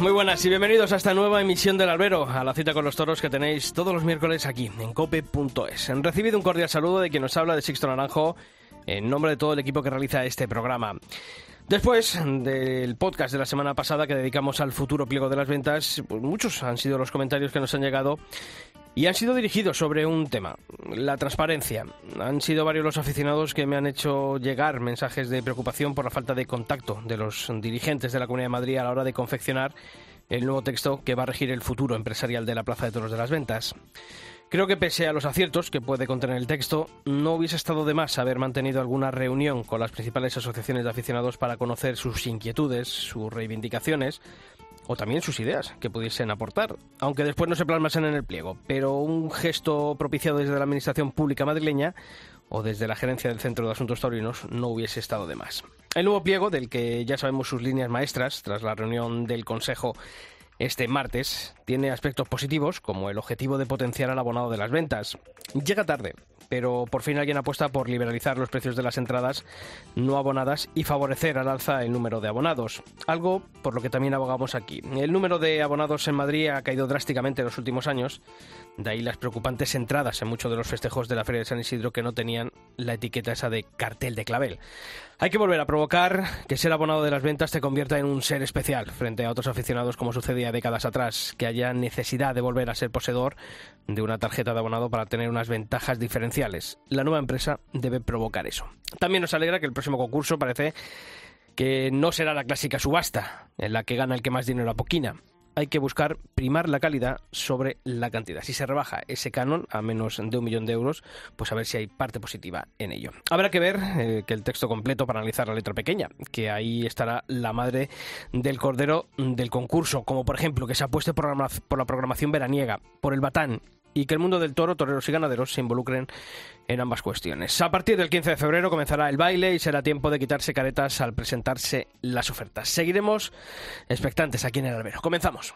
Muy buenas y bienvenidos a esta nueva emisión del Albero, a la cita con los toros que tenéis todos los miércoles aquí en cope.es. Han recibido un cordial saludo de quien nos habla de Sixto Naranjo en nombre de todo el equipo que realiza este programa. Después del podcast de la semana pasada que dedicamos al futuro pliego de las ventas, pues muchos han sido los comentarios que nos han llegado y han sido dirigidos sobre un tema, la transparencia. Han sido varios los aficionados que me han hecho llegar mensajes de preocupación por la falta de contacto de los dirigentes de la Comunidad de Madrid a la hora de confeccionar el nuevo texto que va a regir el futuro empresarial de la Plaza de Toros de las Ventas. Creo que pese a los aciertos que puede contener el texto, no hubiese estado de más haber mantenido alguna reunión con las principales asociaciones de aficionados para conocer sus inquietudes, sus reivindicaciones o también sus ideas que pudiesen aportar, aunque después no se plasmasen en el pliego. Pero un gesto propiciado desde la Administración Pública madrileña o desde la gerencia del Centro de Asuntos Taurinos no hubiese estado de más. El nuevo pliego, del que ya sabemos sus líneas maestras tras la reunión del Consejo este martes tiene aspectos positivos, como el objetivo de potenciar al abonado de las ventas. Llega tarde, pero por fin alguien apuesta por liberalizar los precios de las entradas no abonadas y favorecer al alza el número de abonados, algo por lo que también abogamos aquí. El número de abonados en Madrid ha caído drásticamente en los últimos años, de ahí las preocupantes entradas en muchos de los festejos de la Feria de San Isidro que no tenían la etiqueta esa de cartel de clavel. Hay que volver a provocar que ser abonado de las ventas te convierta en un ser especial frente a otros aficionados como sucedía décadas atrás, que haya necesidad de volver a ser poseedor de una tarjeta de abonado para tener unas ventajas diferenciales. La nueva empresa debe provocar eso. También nos alegra que el próximo concurso parece que no será la clásica subasta, en la que gana el que más dinero apoquina hay que buscar primar la calidad sobre la cantidad. Si se rebaja ese canon a menos de un millón de euros, pues a ver si hay parte positiva en ello. Habrá que ver eh, que el texto completo para analizar la letra pequeña, que ahí estará la madre del cordero del concurso, como por ejemplo que se apueste por por la programación veraniega, por el batán y que el mundo del toro, toreros y ganaderos se involucren en ambas cuestiones. A partir del 15 de febrero comenzará el baile y será tiempo de quitarse caretas al presentarse las ofertas. Seguiremos expectantes aquí en el albero. Comenzamos.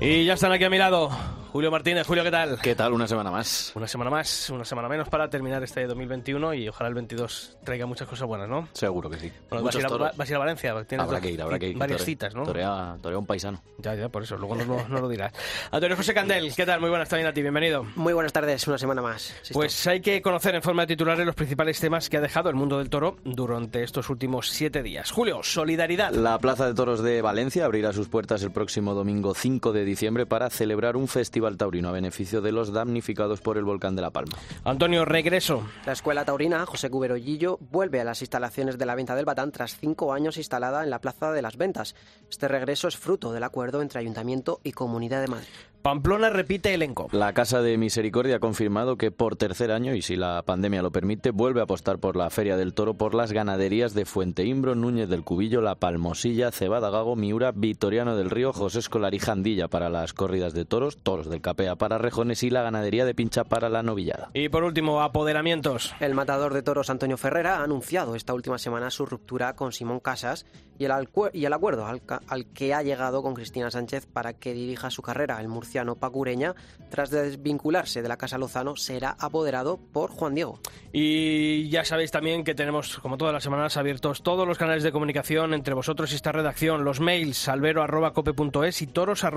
Y ya están aquí a mi lado Julio Martínez. Julio, ¿qué tal? ¿Qué tal? Una semana más. Una semana más, una semana menos para terminar este 2021 y ojalá el 22 traiga muchas cosas buenas, ¿no? Seguro que sí. Bueno, vas, a ir a, vas, a ir a, Valencia. habrá que ir, habrá que ir. Varias citas, ¿no? Torea, torea, un paisano. Ya, ya, por eso. Luego no, no lo dirás. Antonio José Candel, ¿qué tal? Muy buenas también a ti, bienvenido. Muy buenas tardes, una semana más. Pues hay que conocer en forma de titulares los principales temas que ha dejado el mundo del toro durante estos últimos siete días. Julio, solidaridad. La Plaza de Toros de Valencia abrirá sus puertas el próximo domingo 5 de diciembre para celebrar un festival taurino a beneficio de los damnificados por el volcán de La Palma. Antonio, regreso. La escuela taurina José Cuberollillo vuelve a las instalaciones de la venta del Batán tras cinco años instalada en la Plaza de las Ventas. Este regreso es fruto del acuerdo entre Ayuntamiento y Comunidad de Madrid. Pamplona repite elenco. La Casa de Misericordia ha confirmado que por tercer año, y si la pandemia lo permite, vuelve a apostar por la Feria del Toro por las ganaderías de Fuente Imbro, Núñez del Cubillo, La Palmosilla, Cebada Gago, Miura, Vitoriano del Río, José Escolar y Jandilla para las corridas de toros, toros del Capea para Rejones y la ganadería de Pincha para la novillada. Y por último, apoderamientos. El matador de toros Antonio Ferrera ha anunciado esta última semana su ruptura con Simón Casas y el, y el acuerdo al, al que ha llegado con Cristina Sánchez para que dirija su carrera. El murciano Pacureña, tras desvincularse de la Casa Lozano, será apoderado por Juan Diego. Y ya sabéis también que tenemos, como todas las semanas, abiertos todos los canales de comunicación entre vosotros y esta redacción, los mails albero.cope.es y toros.cope.es.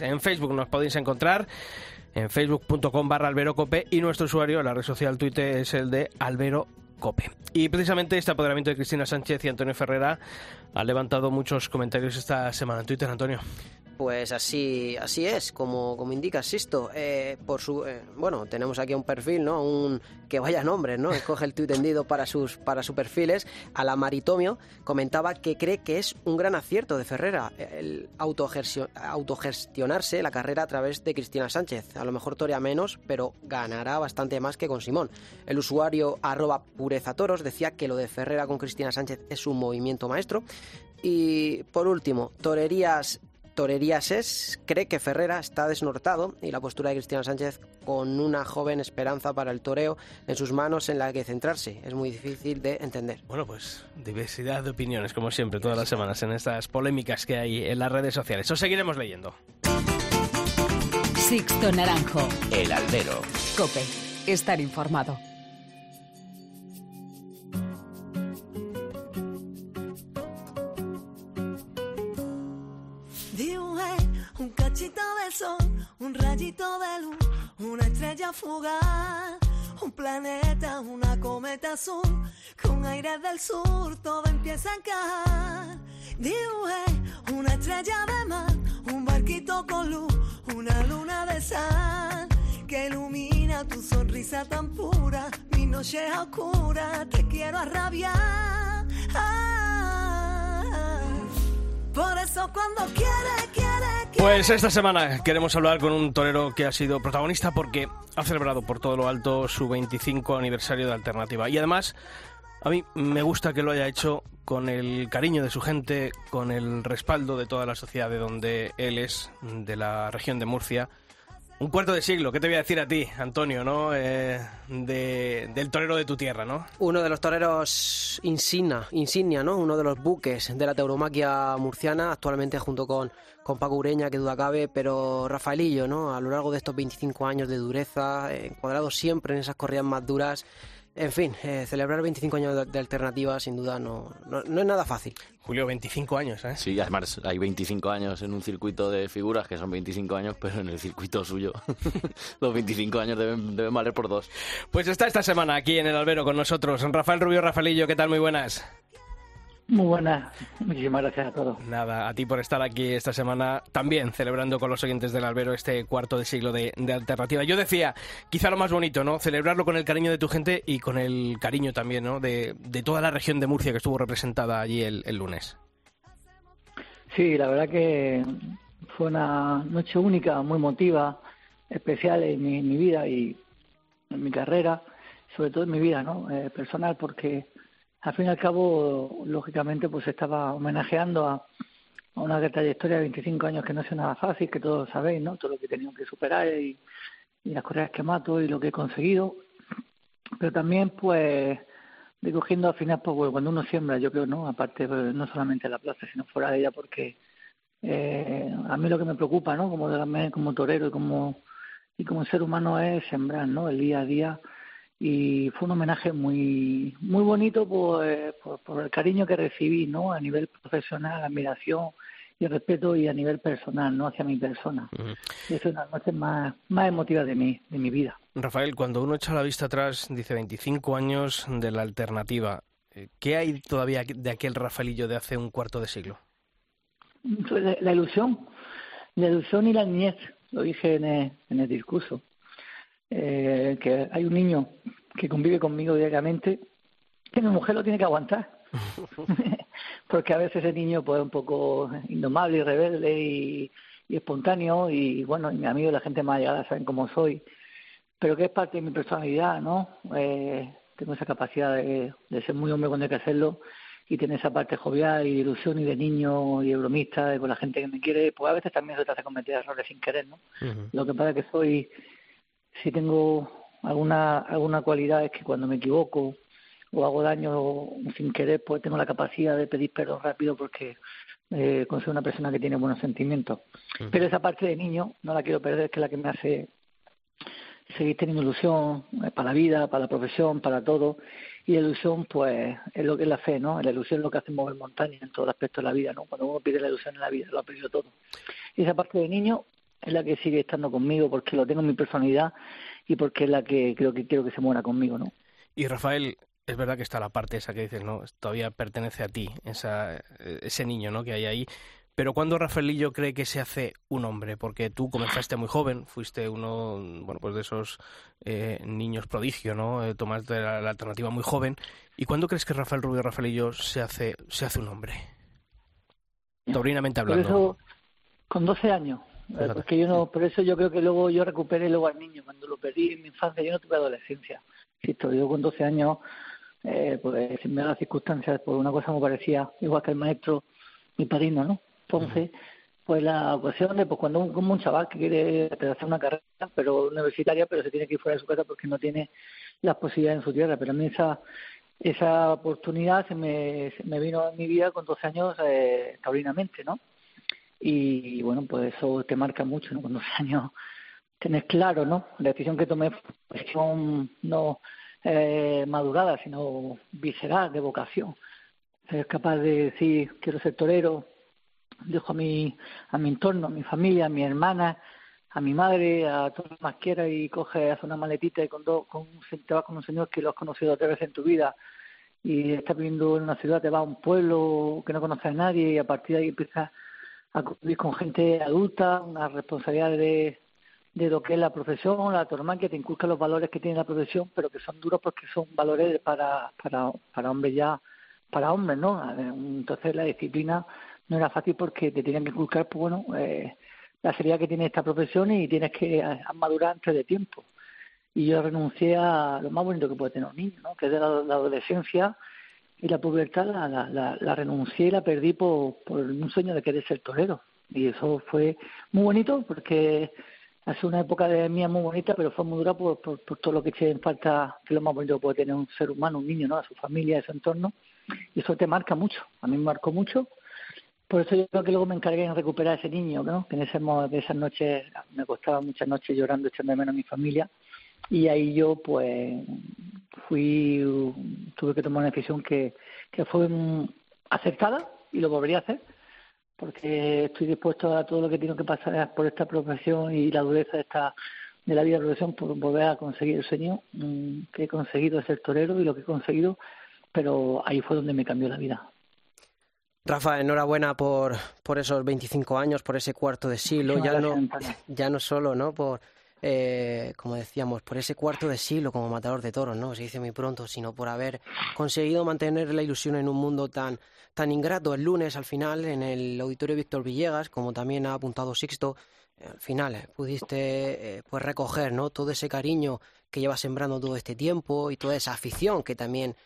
En Facebook nos podéis encontrar en facebook.com barra alberocope y nuestro usuario en la red social Twitter es el de albero Cope. Y precisamente este apoderamiento de Cristina Sánchez y Antonio Ferrera ha levantado muchos comentarios esta semana en Twitter, Antonio. Pues así, así es, como, como indica Sisto. Eh, por su, eh, bueno, tenemos aquí un perfil, ¿no? Un que vaya nombre, ¿no? Escoge el tuit tendido para sus, para sus perfiles. A la Maritomio comentaba que cree que es un gran acierto de Ferrera el autogestionarse la carrera a través de Cristina Sánchez. A lo mejor torea menos, pero ganará bastante más que con Simón. El usuario arroba purezatoros decía que lo de Ferrera con Cristina Sánchez es un movimiento maestro. Y por último, Torerías Torerías es cree que Ferrera está desnortado y la postura de Cristina Sánchez con una joven esperanza para el toreo en sus manos en la que centrarse. Es muy difícil de entender. Bueno, pues diversidad de opiniones, como siempre, todas las semanas en estas polémicas que hay en las redes sociales. Os seguiremos leyendo. Sixto Naranjo. El albero. Cope. Estar informado. Un rayito de luz, una estrella fugaz, un planeta, una cometa azul, con aire del sur todo empieza a encajar. Dibujé una estrella de mar, un barquito con luz, una luna de sal que ilumina tu sonrisa tan pura, mi noche oscura, te quiero arrabiar. Ah, por eso cuando quieres, quieres pues esta semana queremos hablar con un torero que ha sido protagonista porque ha celebrado por todo lo alto su 25 aniversario de Alternativa. Y además, a mí me gusta que lo haya hecho con el cariño de su gente, con el respaldo de toda la sociedad de donde él es, de la región de Murcia. Un cuarto de siglo, ¿qué te voy a decir a ti, Antonio, no? Eh, del torero de tu tierra, ¿no? Uno de los toreros insignia, insignia, ¿no? Uno de los buques de la tauromaquia murciana, actualmente junto con, con Paco Ureña, que duda cabe, pero Rafaelillo, ¿no? A lo largo de estos 25 años de dureza, encuadrado siempre en esas corridas más duras, en fin, eh, celebrar 25 años de, alternativa sin duda no, no, es nada fácil. Julio, 25 años, ¿eh? Sí, además hay 25 años en un circuito de figuras que son 25 años, pero en el circuito suyo los 25 años deben, deben valer por dos. Pues está esta semana aquí en el albero con nosotros Rafael Rubio Rafaelillo, ¿qué tal? Muy buenas. Muy buenas, muchísimas gracias a todos. Nada, a ti por estar aquí esta semana también celebrando con los oyentes del albero este cuarto de siglo de, alternativa. Yo decía, quizá lo más bonito, ¿no? Celebrarlo con el cariño de tu gente y con el cariño también, ¿no? De, toda la región de Murcia que estuvo representada allí el, lunes. Sí, la verdad que fue una noche única, muy emotiva, especial en mi, vida y en mi carrera, sobre todo en mi vida, ¿no? Eh, personal, porque al fin y al cabo, lógicamente, pues estaba homenajeando a, una trayectoria de 25 años que no es nada fácil, que todos sabéis, ¿no? Todo lo que he tenido que superar y, las correas que mato y lo que he conseguido. Pero también, pues, recogiendo al final, pues, cuando uno siembra, yo creo, ¿no? Aparte, pues, no solamente en la plaza, sino fuera de ella, porque eh, a mí lo que me preocupa, ¿no? Como, como torero y como, y como ser humano es sembrar, ¿no? El día a día y fue un homenaje muy muy bonito por, por, el cariño que recibí no a nivel profesional admiración y respeto y a nivel personal no hacia mi persona. Es una noche más más emotiva de mi de mi vida. Rafael cuando uno echa la vista atrás dice 25 años de la alternativa eh, ¿qué hay todavía de aquel Rafaelillo de hace un cuarto de siglo? La, la ilusión la ilusión y la niñez lo dije en en el discurso eh, que hay un niño que convive conmigo diariamente, que mi mujer lo tiene que aguantar. Porque a veces ese niño pues, es un poco indomable y rebelde y, espontáneo y bueno, y mi amigo y la gente más llegada saben cómo soy, pero que es parte de mi personalidad, ¿no? Eh, tengo esa capacidad de, ser muy hombre cuando hay que hacerlo y tener esa parte jovial y de ilusión y de niño y de bromista con la gente que me quiere, pues a veces también se trata de cometer errores sin querer, ¿no? Lo que pasa es que soy si tengo alguna, alguna cualidad es que cuando me equivoco o hago daño sin querer, pues tengo la capacidad de pedir perdón rápido porque eh, soy una persona que tiene buenos sentimientos. Pero esa parte de niño no la quiero perder, que es la que me hace seguir teniendo ilusión eh, para la vida, para la profesión, para todo. Y la ilusión, pues, es lo que es la fe, ¿no? La ilusión es lo que hace mover montañas en todo aspecto de la vida, ¿no? Cuando uno pide la ilusión en la vida, lo ha perdido todo. Y esa parte de niño es la que sigue estando conmigo porque lo tengo en mi personalidad y porque es la que creo que quiero que se muera conmigo, ¿no? Y Rafael, es verdad que está la parte esa que dices, ¿no? Todavía pertenece a ti, esa, ese niño, ¿no? Que hay ahí. Pero ¿cuándo Rafaelillo cree que se hace un hombre? Porque tú comenzaste muy joven, fuiste uno, bueno, pues de esos eh, niños prodigio, ¿no? Eh, tomaste la, la, alternativa muy joven. ¿Y cuándo crees que Rafael Rubio Rafaelillo se hace, se hace un hombre? Taurinamente hablando. Eso, con 12 años. Fíjate. Porque yo no, por eso yo creo que luego yo recuperé luego al niño. Cuando lo perdí en mi infancia, yo no tuve adolescencia. Insisto, yo con 12 años, eh, pues sin ver las circunstancias, por una cosa me parecía, igual que el maestro, mi padrino, ¿no? Entonces, pues la ocasión de, pues cuando un, como un chaval que quiere hacer una carrera, pero universitaria, pero se tiene que ir fuera de su casa porque no tiene las posibilidades en su tierra. Pero a mí esa, esa oportunidad se me, se me vino en mi vida con 12 años eh, taurinamente, ¿no? Y, bueno, pues eso te marca mucho, ¿no? Con 12 años tienes claro, ¿no? La decisión que tomé fue decisión no eh, madurada, sino visceral, de vocación. Ser capaz de decir, quiero ser torero, dejo a mi, a mi entorno, a mi familia, a mi hermana, a mi madre, a todo lo que más quiera y coge, hace una maletita y con dos, con, te vas con un señor que lo has conocido tres veces en tu vida y estás viviendo en una ciudad, te vas a un pueblo que no conoces a nadie y a partir de ahí empiezas a convivir con gente adulta, una responsabilidad de, de lo que es la profesión, la torma que te inculca los valores que tiene la profesión, pero que son duros porque son valores para, para, para hombres ya, para hombres, ¿no? Entonces la disciplina no era fácil porque te tenían que inculcar, pues bueno, eh, la seriedad que tiene esta profesión y tienes que madurar antes de tiempo. Y yo renuncié a lo más bonito que puede tener un niño, ¿no? que es de la adolescencia y la pubertad, la, la, la, renuncié y la perdí por, por un sueño de querer ser torero. Y eso fue muy bonito porque hace una época de mía muy bonita, pero fue muy dura por, por, todo lo que eché en falta, que lo más bonito puede tener un ser humano, un niño, ¿no? A su familia, a su entorno. Y eso te marca mucho. A mí me marcó mucho por eso yo creo que luego me encargué en recuperar a ese niño, ¿no? que en ese, de esas noches me costaba muchas noches llorando, echando de menos a mi familia. Y ahí yo, pues, fui, tuve que tomar una decisión que, que fue acertada y lo volvería a hacer, porque estoy dispuesto a todo lo que tengo que pasar por esta profesión y la dureza de, esta, de la vida de profesión por volver a conseguir el sueño mm, que he conseguido ser torero y lo que he conseguido, pero ahí fue donde me cambió la vida. Rafa, enhorabuena por, por esos 25 años, por ese cuarto de siglo, ya no, ya no solo, ¿no? Por, eh, como decíamos, por ese cuarto de siglo como matador de toros, ¿no? Se dice muy pronto, sino por haber conseguido mantener la ilusión en un mundo tan, tan ingrato. El lunes, al final, en el auditorio Víctor Villegas, como también ha apuntado Sixto, al final eh, pudiste eh, pues recoger ¿no? todo ese cariño que llevas sembrando todo este tiempo y toda esa afición que también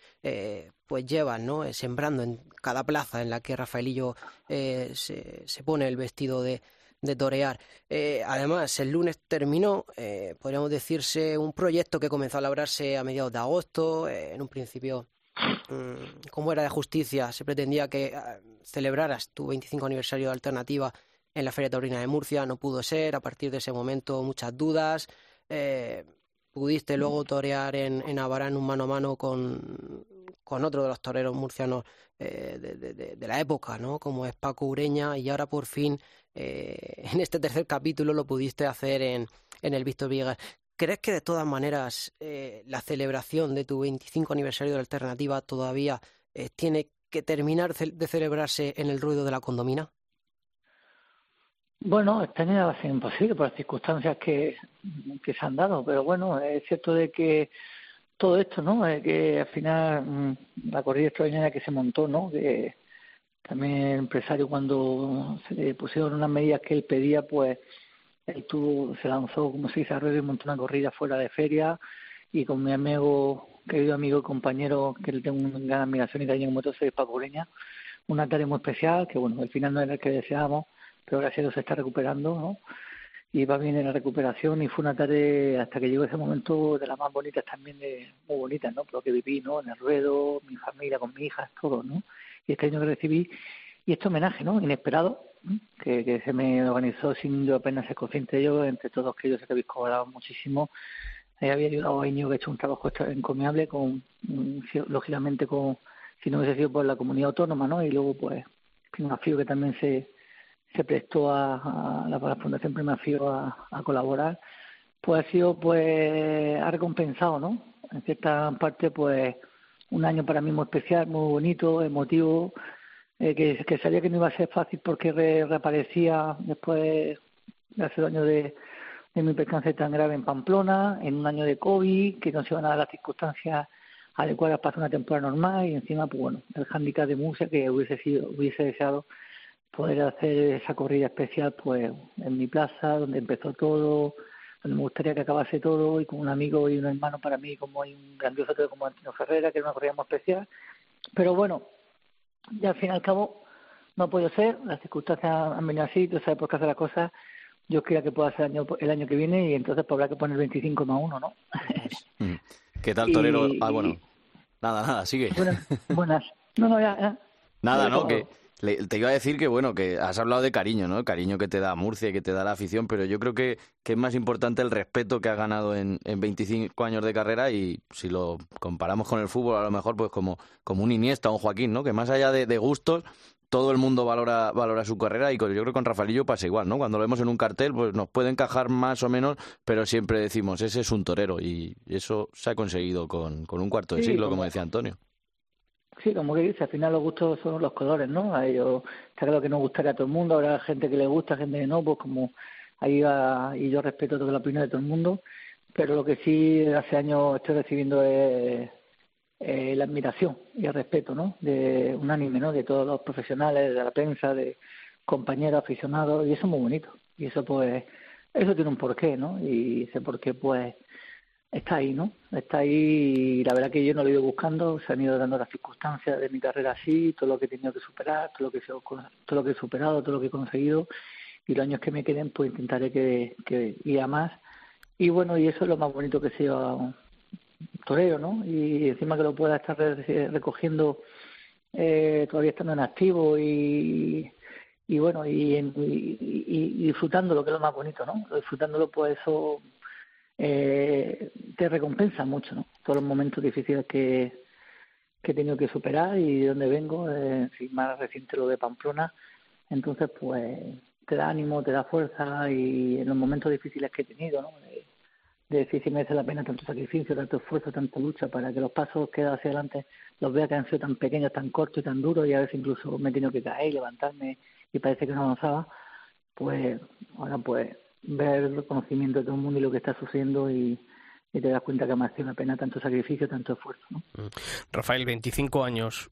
pues llevas ¿no? Sembrando en cada plaza en la que Rafaelillo se, se pone el vestido de, de torear. Eh, además, el lunes terminó, eh, podríamos decirse, un proyecto que comenzó a labrarse a mediados de agosto. Eh, en un principio, mmm, como era de justicia, se pretendía que uh, celebraras tu 25 aniversario de alternativa en la Feria Taurina de Murcia. No pudo ser. A partir de ese momento, muchas dudas. Pudiste luego torear en, en Abarán un mano a mano con, con otro de los toreros murcianos eh, de, de, de, la época, ¿no? Como es Paco Ureña, y ahora por fin, eh, en este tercer capítulo, lo pudiste hacer en, en el Víctor Villegas. ¿Crees que de todas maneras eh, la celebración de tu 25 aniversario de la alternativa todavía eh, tiene que terminar de celebrarse en el ruido de la condomina? Bueno, este año va a ser imposible por las circunstancias que, se han dado, pero bueno, es cierto de que todo esto, ¿no? Eh, que al final mmm, la corrida extraordinaria que se montó, ¿no? Que también el empresario cuando se le pusieron unas medidas que él pedía, pues él tuvo, se lanzó, como se dice, a ruedo y montó una corrida fuera de feria y con mi amigo, querido amigo y compañero, que le tengo una gran admiración y cariño como todo, soy Paco Ureña, una tarea muy especial, que bueno, al final no era el que deseábamos, pero gracias a Dios se está recuperando, ¿no? Y va bien en la recuperación y fue una tarde hasta que llegó ese momento de las más bonitas también, de, muy bonitas, ¿no? Por lo que viví, ¿no? En el ruedo, mi familia, con mi hija, todo, ¿no? Y este año que recibí, y este homenaje, ¿no? Inesperado, que, se me organizó sin yo apenas ser consciente de ello, entre todos que yo sé que habéis colaborado muchísimo. Eh, había ayudado a Iñigo que ha hecho un trabajo encomiable, con, lógicamente, con, si no hubiese sido por la comunidad autónoma, ¿no? Y luego, pues, Primafío que también se, se prestó a, la, Fundación Primafío a, a colaborar, pues ha sido, pues, ha recompensado, ¿no? En cierta parte, pues, un año para mí muy especial, muy bonito, emotivo, eh, que, sabía que no iba a ser fácil porque reaparecía después de hace dos años de, de mi percance tan grave en Pamplona, en un año de COVID, que no se iban a dar las circunstancias adecuadas para una temporada normal y encima, pues bueno, el handicap de Murcia que hubiese sido, hubiese deseado poder hacer esa corrida especial pues en mi plaza, donde empezó todo, donde me gustaría que acabase todo y con un amigo y un hermano para mí como hay un grandioso otro como Antonio Ferrera, que era una corrida muy especial. Pero bueno, ya al fin y al cabo no ha podido ser, las circunstancias han venido así, tú sabes por qué hacer las cosas yo quiera que pueda ser el año, el año que viene y entonces pues habrá que poner 25 más uno, ¿no? Mm. ¿Qué tal, Torero? ah, bueno, nada, nada, sigue. Buenas, buenas. No, no, ya, Nada, no, que te iba a decir que, bueno, que has hablado de cariño, ¿no? El cariño que te da Murcia y que te da la afición, pero yo creo que, que es más importante el respeto que has ganado en, en 25 años de carrera y si lo comparamos con el fútbol, a lo mejor pues como, como un Iniesta o un Joaquín, ¿no? Que más allá de, de gustos, todo el mundo valora, valora su carrera y yo creo que con Rafaelillo pasa igual, ¿no? Cuando lo vemos en un cartel, pues nos puede encajar más o menos, pero siempre decimos, ese es un torero y eso se ha conseguido con, con un cuarto de siglo, como, decía Antonio. Sí, como que dice, al final los gustos son los colores, ¿no? A ellos está claro que no gustaría a todo el mundo, habrá gente que le gusta, gente que no, pues como ahí va, y yo respeto toda la opinión de todo el mundo, pero lo que sí hace años estoy recibiendo es eh, la admiración y el respeto, ¿no? De unánime, ¿no? De todos los profesionales, de la prensa, de compañeros aficionados y eso es muy bonito. Y eso pues, eso tiene un porqué, ¿no? Y ese porqué pues está ahí, ¿no? Está ahí y la verdad que yo no lo he ido buscando, se han ido dando las circunstancias de mi carrera así, todo lo que he tenido que superar, todo lo que, todo lo que he superado, todo lo que he conseguido y los años que me queden pues intentaré que, que ir a más. Y bueno, y eso es lo más bonito que sea toreo, ¿no? Y encima que lo pueda estar recogiendo eh, todavía estando en activo y, y bueno, y, y, disfrutándolo, que es lo más bonito, ¿no? Disfrutándolo, pues eso eh, te recompensa mucho, ¿no? Todos los momentos difíciles que, que he tenido que superar y de dónde vengo, eh, más reciente lo de Pamplona, entonces pues te da ánimo, te da fuerza y en los momentos difíciles que he tenido, ¿no? de decir si merece la pena tanto sacrificio, tanto esfuerzo, tanta lucha para que los pasos que he dado hacia adelante los vea que han sido tan pequeños, tan cortos y tan duros y a veces incluso me he tenido que caer y levantarme y parece que no avanzaba, pues ahora pues ver el reconocimiento de todo el mundo y lo que está sucediendo y, te das cuenta que ha merecido la pena tanto sacrificio, tanto esfuerzo. ¿no? Mm. Rafael, 25 años,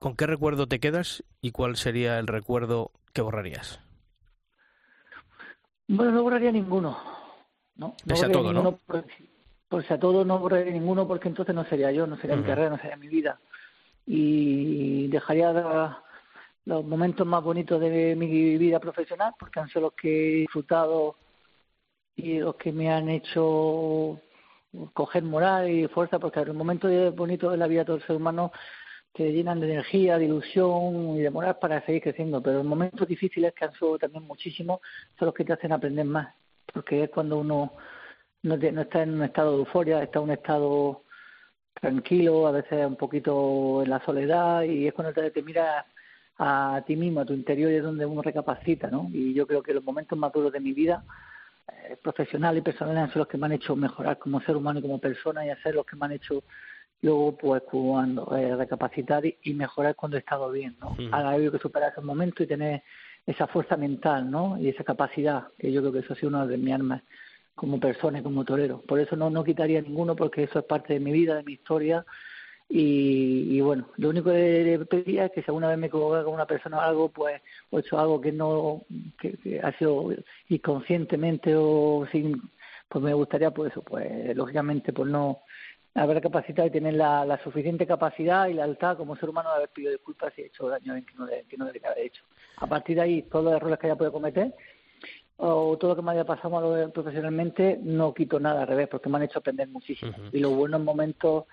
¿con qué recuerdo te quedas y cuál sería el recuerdo que borrarías? Bueno, no borraría ninguno ¿no? Pese a todo, ¿no? Por, a todo no borré ninguno porque entonces no sería yo, no sería mi carrera, no sería mi vida. Y dejaría los momentos más bonitos de mi vida profesional porque han sido los que he disfrutado y los que me han hecho coger moral y fuerza porque los momentos bonitos de la vida de todo el ser humano te llenan de energía, de ilusión y de moral para seguir creciendo, pero los momentos difíciles que han sido también muchísimos son los que te hacen aprender más porque es cuando uno no, no está en un estado de euforia, está en un estado tranquilo, a veces un poquito en la soledad, y es cuando te, te miras a ti mismo, a tu interior, y es donde uno recapacita, ¿no? Y yo creo que los momentos más duros de mi vida, eh, profesional y personal, han sido los que me han hecho mejorar como ser humano y como persona, y hacer los que me han hecho luego, pues, cuando eh, recapacitar y, mejorar cuando he estado bien, ¿no? Ahora he que superar esos momentos y tener esa fuerza mental, ¿no? Y esa capacidad, que yo creo que eso ha sido una de mis armas como persona y como torero. Por eso no, no quitaría ninguno, porque eso es parte de mi vida, de mi historia. Y, bueno, lo único que le pedía es que si alguna vez me equivoco con una persona o algo, pues, o hecho algo que no, que, ha sido inconscientemente o sin, pues me gustaría, pues eso, pues lógicamente, pues no, haber capacitado y tener la, la, suficiente capacidad y la lealtad como ser humano de haber pedido disculpas si he hecho daño que no, que no debería haber hecho. A partir de ahí, todos los errores que haya podido cometer o todo lo que me haya pasado profesionalmente, no quito nada al revés, porque me han hecho aprender muchísimo. Y los buenos momentos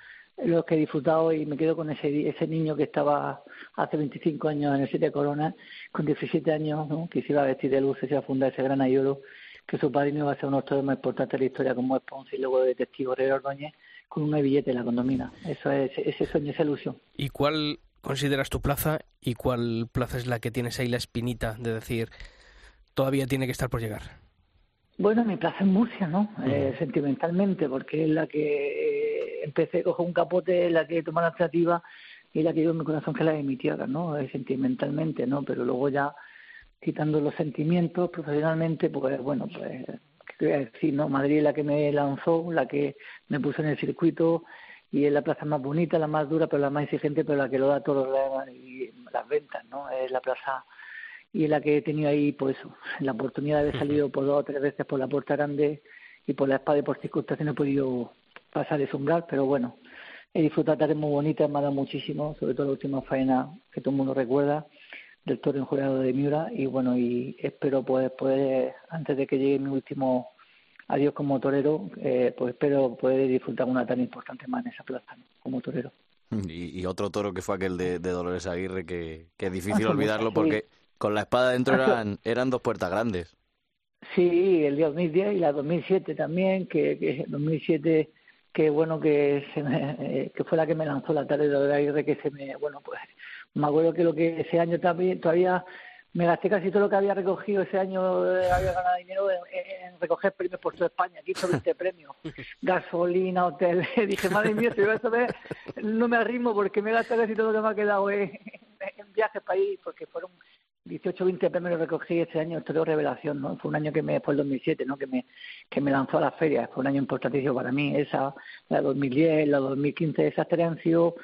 los que he disfrutado y me quedo con ese ese niño que estaba hace 25 años en el Siete Corona, con 17 años, que se iba a vestir de luz, se iba a fundar ese gran ayudo, que su padre iba a ser uno de los más importantes de la historia como es Ponce y luego de testigo Rey Ordóñez, con una billete la condomina. Eso es ese sueño, esa ilusión. ¿Y cuál consideras tu plaza y cuál plaza es la que tienes ahí la espinita de decir todavía tiene que estar por llegar? Bueno, mi plaza es Murcia, ¿no? Eh, sentimentalmente, porque es la que eh, empecé, cojo un capote, la que tomé la iniciativa y la que llevo en mi corazón que es la de mi tierra, ¿no? Eh, sentimentalmente, ¿no? Pero luego ya quitando los sentimientos profesionalmente, pues bueno, pues qué voy a decir, ¿no? Madrid es la que me lanzó, la que me puso en el circuito y es la plaza más bonita, la más dura, pero la más exigente, pero la que lo da todo y las ventas, ¿no? Es la plaza y es la que he tenido ahí, pues la oportunidad de haber salido por dos o tres veces por la puerta grande y por la espada y por circunstancias no he podido pasar ese umbral, pero bueno, he disfrutado tardes muy bonitas, me ha dado muchísimo, sobre todo la última faena que todo el mundo recuerda del toro en jurado de Miura y bueno, y espero poder, poder antes de que llegue mi último adiós como torero, eh, pues espero poder disfrutar una tan importante más en esa plaza como torero. Y, otro toro que fue aquel de, Dolores Aguirre, que, que es difícil olvidarlo porque con la espada dentro eran, eran dos puertas grandes. Sí, el día 2010 y la 2007 también, que, que 2007 que bueno que se eh, que fue la que me lanzó la tarde de Aguirre que se me bueno pues me acuerdo que lo que ese año también todavía me gasté casi todo lo que había recogido ese año eh, había ganado dinero en, recoger premios por toda España 15 o 20 premios gasolina hotel dije madre mía si a saber no me arrimo porque me gasté casi todo lo que me ha quedado en, en viajes para ir porque fueron 18 20 premios recogí este año, esto de revelación, ¿no? Fue un año que me, fue el 2007, ¿no? Que me, que me lanzó a las ferias, fue un año importantísimo para mí, esa, la 2010, la 2015, esas tres han sido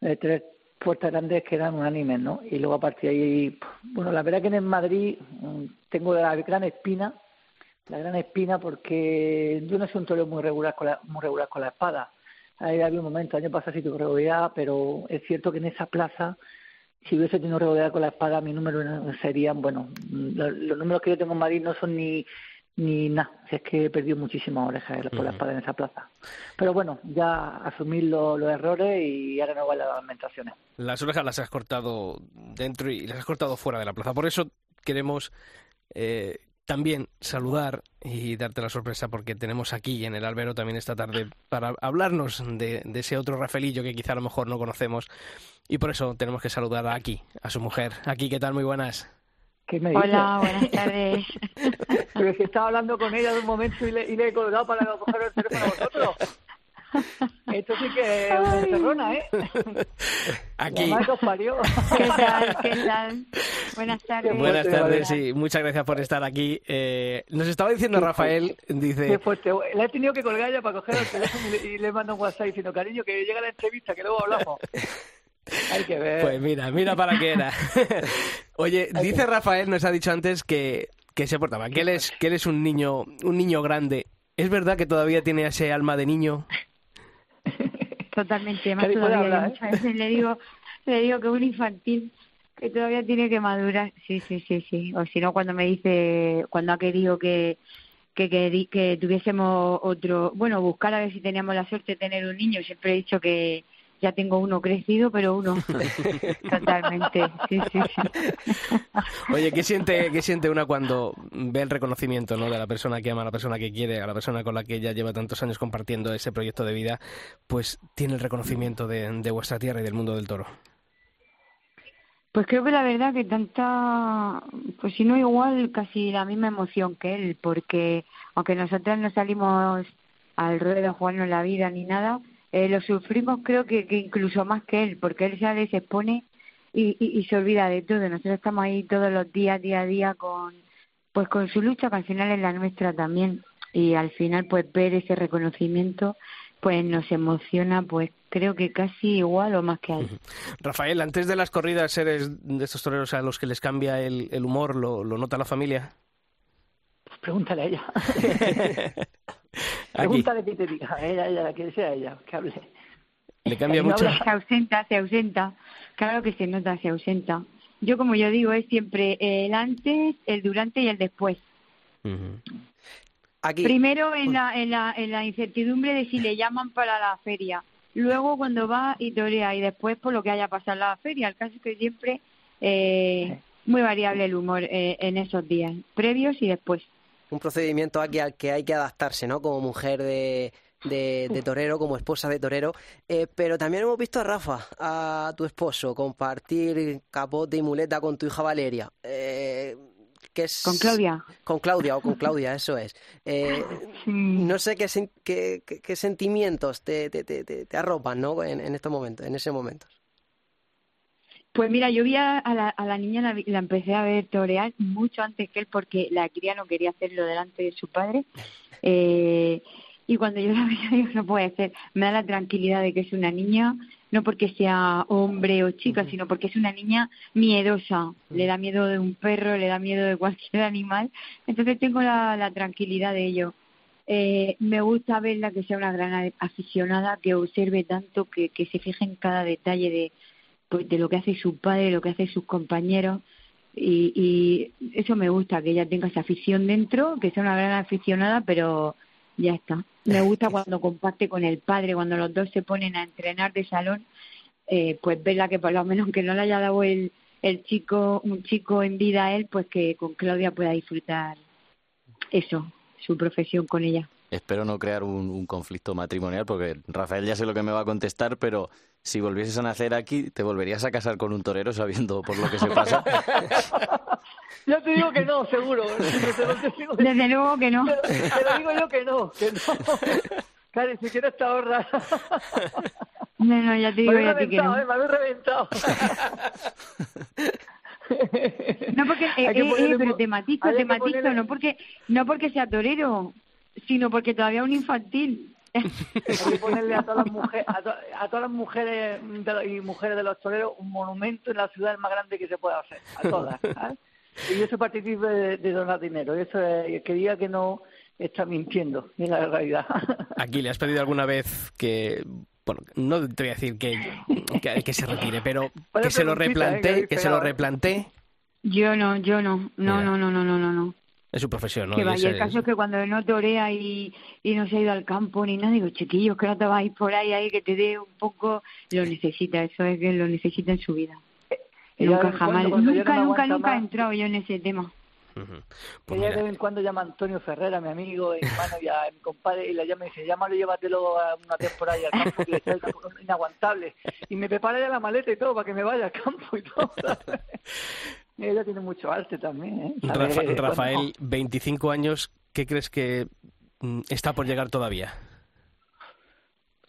eh, tres puertas grandes que eran unánimes, ¿no? Y luego a partir de ahí, bueno, la verdad que en Madrid mm, tengo la gran espina, la gran espina porque yo no soy un toro muy regular con la, muy regular con la espada. Ahí había un momento, año pasado sí tuve regular, pero es cierto que en esa plaza si hubiese tenido regodear con la espada, mi número serían, bueno, los, números que yo tengo en Madrid no son ni ni nada, es que he perdido muchísimas orejas por la espada en esa plaza. Pero bueno, ya asumir los errores y ahora no vale las lamentaciones. Las orejas las has cortado dentro y las has cortado fuera de la plaza. Por eso queremos eh, también saludar y darte la sorpresa porque tenemos aquí en el albero también esta tarde para hablarnos de, ese otro Rafaelillo que quizá a lo mejor no conocemos y por eso tenemos que saludar a aquí, a su mujer. Aquí, ¿qué tal? Muy buenas. Hola, buenas tardes. Pero que estaba hablando con ella de un momento y le, y le he colgado para coger el teléfono a vosotros. Esto sí que es una encerrona, ¿eh? Aquí. ¿Qué tal? ¿Qué tal? Buenas tardes. Buenas tardes, sí. Muchas gracias por estar aquí. Eh, nos estaba diciendo Rafael, dice... Le he tenido que colgar ya para coger el teléfono y le, mando un WhatsApp diciendo, cariño, que llega la entrevista, que luego hablamos. Hay que ver. Pues mira, mira para qué era. Oye, dice Rafael, nos ha dicho antes que, que se portaba, que él es, que él es un niño, un niño grande. ¿Es verdad que todavía tiene ese alma de niño? Totalmente, más todavía. Muchas veces le digo, le digo que un infantil que todavía tiene que madurar. Sí, sí, sí, sí. O si no, cuando me dice, cuando ha querido que, que, que, que tuviésemos otro, bueno, buscar a ver si teníamos la suerte de tener un niño, siempre he dicho que, ya tengo uno crecido, pero uno totalmente. Sí, sí, sí. Oye, ¿qué siente, ¿qué siente una cuando ve el reconocimiento ¿no? de la persona que ama, a la persona que quiere, a la persona con la que ya lleva tantos años compartiendo ese proyecto de vida? Pues tiene el reconocimiento de, de vuestra tierra y del mundo del toro. Pues creo que la verdad que tanta, pues si no igual, casi la misma emoción que él, porque aunque nosotros no salimos al ruedo de jugarnos la vida ni nada, eh, lo sufrimos creo que, que, incluso más que él, porque él ya se expone y, y, se olvida de todo. Nosotros estamos ahí todos los días, día a día, con pues con su lucha, que al final es la nuestra también. Y al final, pues ver ese reconocimiento, pues nos emociona, pues creo que casi igual o más que a él. Rafael, antes de las corridas, ¿eres de estos toreros a los que les cambia el, el humor? ¿Lo, ¿Lo nota la familia? Pregúntale a ella. Pregúntale que te diga, ella, ella, que sea ella, que hable. ¿Le cambia mucho? Se ausenta, se ausenta. Claro que se nota, se ausenta. Yo, como yo digo, es siempre el antes, el durante y el después. Aquí. Primero en la, en, la, en la incertidumbre de si le llaman para la feria. Luego cuando va y torea. Y después por lo que haya pasado en la feria. El caso es que siempre eh, muy variable el humor eh, en esos días, previos y después un procedimiento aquí al que hay que adaptarse, ¿no? Como mujer de, de, torero, como esposa de torero. Eh, pero también hemos visto a Rafa, a tu esposo, compartir capote y muleta con tu hija Valeria. Eh, que es... Con Claudia. Con Claudia o con Claudia, eso es. Eh, no sé qué, qué, qué, sentimientos te, te, te, te, arropan, ¿no? En, en estos momentos, en ese momento. Pues mira, yo vi a, la, a la, niña, la, empecé a ver torear mucho antes que él porque la cría no quería hacerlo delante de su padre. Eh, y cuando yo la veía, digo, no puede ser. Me da la tranquilidad de que es una niña, no porque sea hombre o chica, sino porque es una niña miedosa. Le da miedo de un perro, le da miedo de cualquier animal. Entonces tengo la, la tranquilidad de ello. Eh, me gusta verla que sea una gran aficionada, que observe tanto, que, que se fije en cada detalle de, pues, de lo que hace su padre, lo que hace sus compañeros. Y, y eso me gusta, que ella tenga esa afición dentro, que sea una gran aficionada, pero ya está. Me gusta cuando comparte con el padre, cuando los dos se ponen a entrenar de salón, eh, pues verla que por lo menos que no le haya dado el, el chico, un chico en vida a él, pues que con Claudia pueda disfrutar eso, su profesión con ella. Espero no crear un, conflicto matrimonial porque Rafael ya sé lo que me va a contestar, pero si volvieses a nacer aquí, ¿te volverías a casar con un torero sabiendo por lo que se pasa? ya te digo que no, seguro. Desde luego que no. Pero, digo yo que no, que no. Cari, si quieres te ahorras. No, no, ya te digo me ti que no. Eh, me habéis reventado. No porque, eh, eh, pero te matizo, te matizo, no porque, no porque sea torero, sino porque todavía es un infantil. Hay que ponerle a todas las mujeres, a, todas las mujeres y mujeres de los toreros un monumento en la ciudad más grande que se pueda hacer, a todas. Y eso participe de, de, donar dinero. Eso es, que diga que no está mintiendo, en la realidad. Aquí le has pedido alguna vez que bueno, no te voy a decir que, que, se retire, pero que se lo replantee, que se lo replantee. Yo no, yo no, no, no, no, no, no, no. Es su profesión, ¿no? Que vaya, el caso es que cuando no torea y, y no se ha ido al campo ni nada, digo, chiquillos, que no te vas a ir por ahí, ahí que te dé un poco, lo necesita, eso es que lo necesita en su vida. nunca jamás, nunca, nunca, nunca he entrado yo en ese tema. Pues ella de vez en cuando llama a Antonio Ferrera, mi amigo, mi hermano y a mi compadre, y le llama y dice, llámalo, llévatelo a una temporada al campo, que es inaguantable. Y me prepara ya la maleta y todo para que me vaya al campo y todo. ella tiene mucho arte también. ¿eh? Rafael, 25 años, ¿qué crees que mm, está por llegar todavía?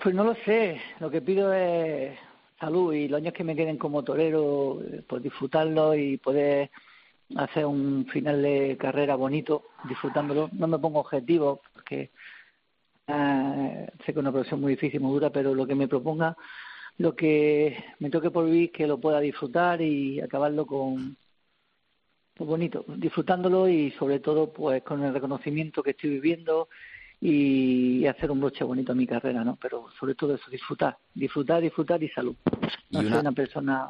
Pues no lo sé. Lo que pido es salud y los años que me queden como torero, eh, pues disfrutarlo y poder hacer un final de carrera bonito, disfrutándolo. No me pongo objetivos porque eh, sé que es una profesión muy difícil, muy dura, pero lo que me proponga, lo que me toque por vivir, que lo pueda disfrutar y acabarlo con pues bonito, disfrutándolo y sobre todo pues con el reconocimiento que estoy viviendo y, hacer un broche bonito a mi carrera, ¿no? Pero sobre todo eso, disfrutar, disfrutar, disfrutar y salud. No soy una persona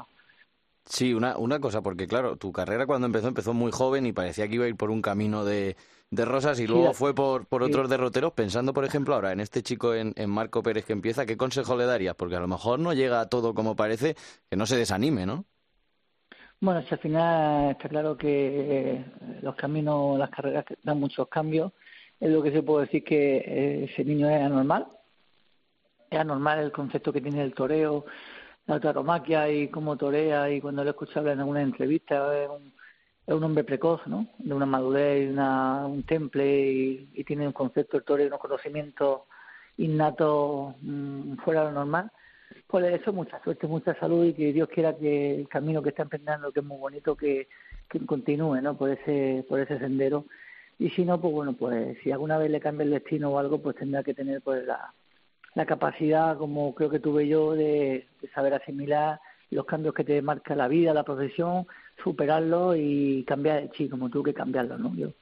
Sí, una, una cosa, porque claro, tu carrera cuando empezó empezó muy joven y parecía que iba a ir por un camino de, de rosas y luego fue por, por otros derroteros. Pensando, por ejemplo, ahora en este chico, en, en, Marco Pérez que empieza, ¿qué consejo le darías? Porque a lo mejor no llega a todo como parece, que no se desanime, ¿no? Bueno, si al final está claro que eh, los caminos, las carreras dan muchos cambios. Es lo que se puede decir que eh, ese niño es anormal. Es anormal el concepto que tiene el toreo la taromaquia y cómo torea y cuando lo escuchado en alguna entrevista es un, es un hombre precoz, ¿no? De una madurez y una, un temple y, tiene un concepto del toreo unos conocimientos innatos mm, fuera de lo normal. Pues eso, mucha suerte, mucha salud y que Dios quiera que el camino que está emprendiendo, que es muy bonito, que, continúe, ¿no? Por ese, por ese sendero. Y si no, pues bueno, pues si alguna vez le cambia el destino o algo, pues tendrá que tener pues la, la capacidad, como creo que tuve yo, de, saber asimilar los cambios que te marca la vida, la profesión, superarlos y cambiar el chi, como tú que cambiarlo, ¿no? Yo,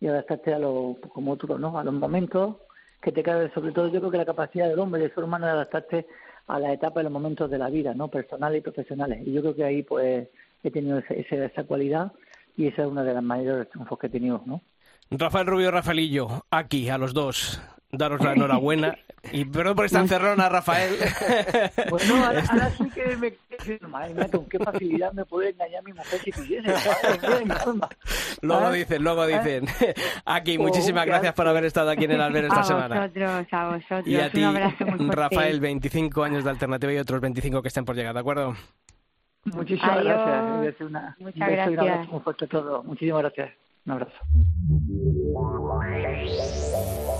y adaptarte a los, como otro, ¿no? A los momentos que te caen, sobre todo yo creo que la capacidad del hombre, del ser humano, de adaptarte a la etapa y los momentos de la vida, ¿no? Personales y profesionales. Y yo creo que ahí, pues, he tenido esa, esa cualidad y esa es una de las mayores triunfos que he tenido, ¿no? Rafael Rubio Rafaelillo, aquí, a los dos daros la enhorabuena. Y perdón por esta encerrona, Rafael. Pues no, ahora, sí que me madre con qué facilidad me puede engañar mi mujer si quisiera. Luego dicen, luego dicen. Aquí, muchísimas gracias por haber estado aquí en el albero esta semana. A vosotros, a vosotros. Y a ti, Rafael, 25 años de alternativa y otros 25 que estén por llegar, ¿de acuerdo? Muchísimas gracias. Una, Muchas gracias. Un fuerte todo. Muchísimas gracias. Un abrazo.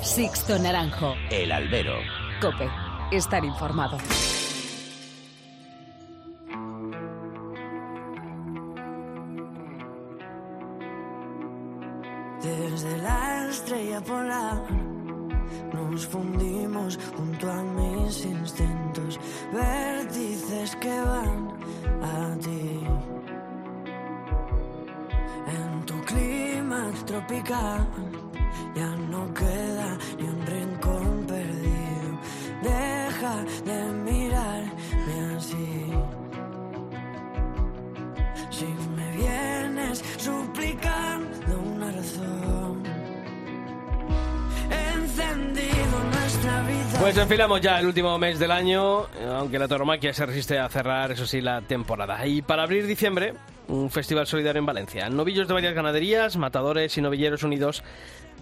Sixto Naranjo. El albero. Cope. Estar informado. Desde la estrella polar nos fundimos junto a mis instintos, vértices que van a ti. En tu clima tropical ya no queda ni un rincón perdido. Deja de mirarme así. Si me vienes suplicando una razón, encendido nuestra vida. Pues enfilamos ya el último mes del año, aunque la tauromaquia se resiste a cerrar, eso sí, la temporada. Y para abrir diciembre, un festival solidario en Valencia. Novillos de varias ganaderías, matadores y novilleros unidos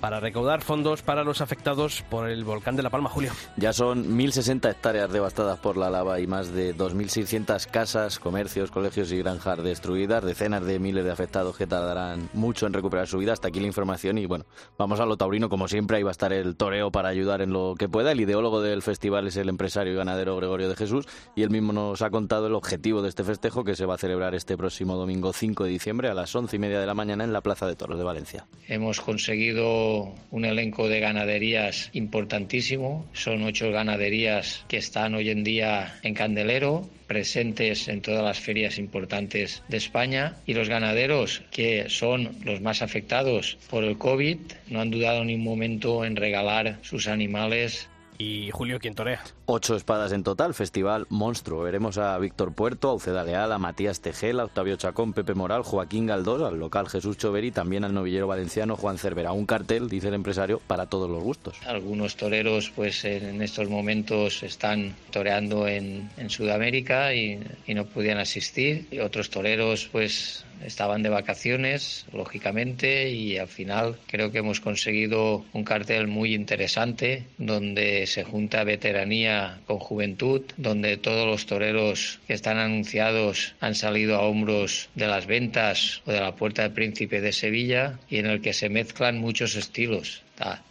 para recaudar fondos para los afectados por el volcán de La Palma, Julio. Ya son 1.060 hectáreas devastadas por la lava y más de 2.600 casas, comercios, colegios y granjas destruidas, decenas de miles de afectados que tardarán mucho en recuperar su vida. Hasta aquí la información y bueno, vamos a lo taurino como siempre, ahí va a estar el toreo para ayudar en lo que pueda. El ideólogo del festival es el empresario y ganadero Gregorio de Jesús y él mismo nos ha contado el objetivo de este festejo que se va a celebrar este próximo domingo 5 de diciembre a las 11 y media de la mañana en la Plaza de Toros de Valencia. Hemos conseguido un elenco de ganaderías importantísimo. Son ocho ganaderías que están hoy en día en Candelero, presentes en todas las ferias importantes de España y los ganaderos que son los más afectados por el COVID no han dudado ni un momento en regalar sus animales Y Julio, ¿quién torea? Ocho espadas en total, festival monstruo. Veremos a Víctor Puerto, a Uceda Leal, a Matías Tejel, a Octavio Chacón, Pepe Moral, Joaquín Galdós, al local Jesús Chover y también al novillero valenciano Juan Cervera. Un cartel, dice el empresario, para todos los gustos. Algunos toreros pues en estos momentos están toreando en, en Sudamérica y, y no podían asistir. Y otros toreros pues estaban de vacaciones, lógicamente, y al final creo que hemos conseguido un cartel muy interesante donde se junta veteranía con juventud, donde todos los toreros que están anunciados han salido a hombros de las ventas o de la Puerta del Príncipe de Sevilla y en el que se mezclan muchos estilos.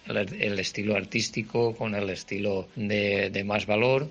El, el estilo artístico con el estilo de, de más valor,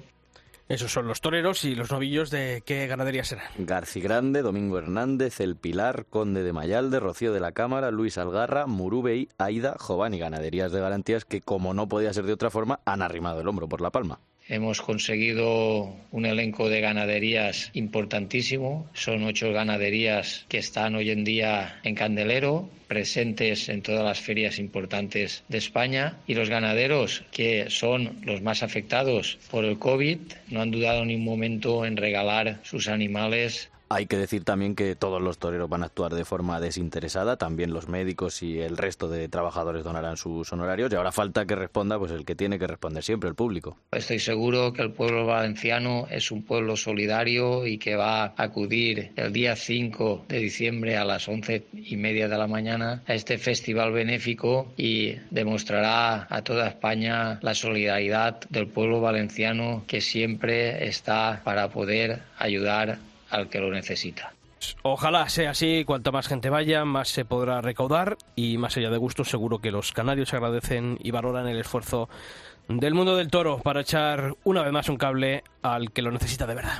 Esos son los toreros y los novillos de qué ganadería serán. Garci Grande, Domingo Hernández, El Pilar, Conde de Mayalde, Rocío de la Cámara, Luis Algarra, Murubey, Aida, Jován y ganaderías de garantías que, como no podía ser de otra forma, han arrimado el hombro por la palma. Hemos conseguido un elenco de ganaderías importantísimo. Son ocho ganaderías que están hoy en día en Candelero, presentes en todas las ferias importantes de España. Y los ganaderos, que son los más afectados por el COVID, no han dudado ni un momento en regalar sus animales Hay que decir también que todos los toreros van a actuar de forma desinteresada, también los médicos y el resto de trabajadores donarán sus honorarios y ahora falta que responda pues el que tiene que responder siempre, el público. Estoy seguro que el pueblo valenciano es un pueblo solidario y que va a acudir el día 5 de diciembre a las once y media de la mañana a este festival benéfico y demostrará a toda España la solidaridad del pueblo valenciano que siempre está para poder ayudar al que lo necesita. Ojalá sea así, cuanta más gente vaya, más se podrá recaudar y más allá de gusto seguro que los canarios agradecen y valoran el esfuerzo del mundo del toro para echar una vez más un cable al que lo necesita de verdad.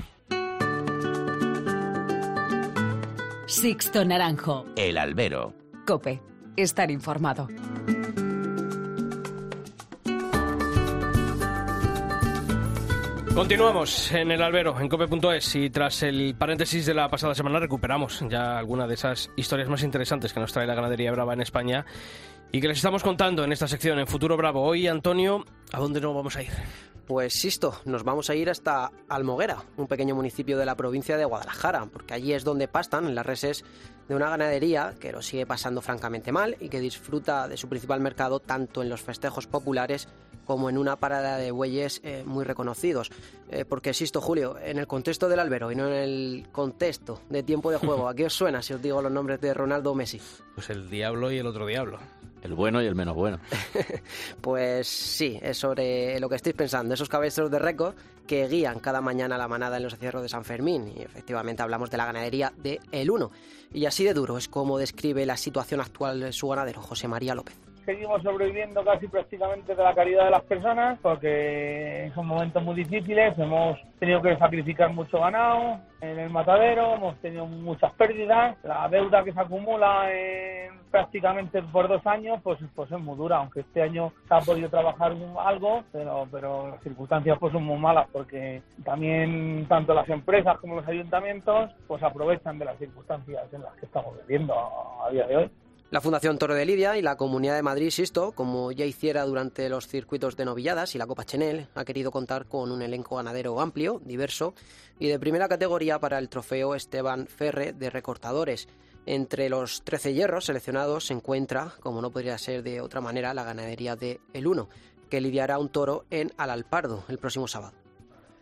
Sixto Naranjo. El albero. Cope. Estar informado. Continuamos en el albero, en cope.es y tras el paréntesis de la pasada semana recuperamos ya alguna de esas historias más interesantes que nos trae la ganadería brava en España y que les estamos contando en esta sección en Futuro Bravo. Hoy, Antonio, ¿a dónde nos vamos a ir? Pues Sisto, nos vamos a ir hasta Almoguera, un pequeño municipio de la provincia de Guadalajara, porque allí es donde pastan las reses de una ganadería que lo sigue pasando francamente mal y que disfruta de su principal mercado tanto en los festejos populares como en una parada de bueyes eh, muy reconocidos. Eh, porque, Sisto, Julio, en el contexto del albero y no en el contexto de tiempo de juego, ¿a qué os suena si os digo los nombres de Ronaldo o Messi? Pues el diablo y el otro diablo. El bueno y el menos bueno. Pues sí, es sobre lo que estáis pensando, esos cabezos de récord que guían cada mañana la manada en los encierros de San Fermín. Y efectivamente hablamos de la ganadería de El Uno. Y así de duro es como describe la situación actual su ganadero, José María López. Seguimos sobreviviendo casi prácticamente de la caridad de las personas porque son momentos muy difíciles, hemos tenido que sacrificar mucho ganado en el matadero, hemos tenido muchas pérdidas, la deuda que se acumula en prácticamente por dos años pues, pues es muy dura, aunque este año se ha podido trabajar algo, pero, pero las circunstancias pues son muy malas porque también tanto las empresas como los ayuntamientos pues aprovechan de las circunstancias en las que estamos viviendo a día de hoy. La Fundación Toro de Lidia y la Comunidad de Madrid Sisto, como ya hiciera durante los circuitos de novilladas y la Copa Chenel, ha querido contar con un elenco ganadero amplio, diverso y de primera categoría para el trofeo Esteban Ferre de recortadores. Entre los 13 hierros seleccionados se encuentra, como no podría ser de otra manera, la ganadería de El Uno, que lidiará un toro en Alalpardo el próximo sábado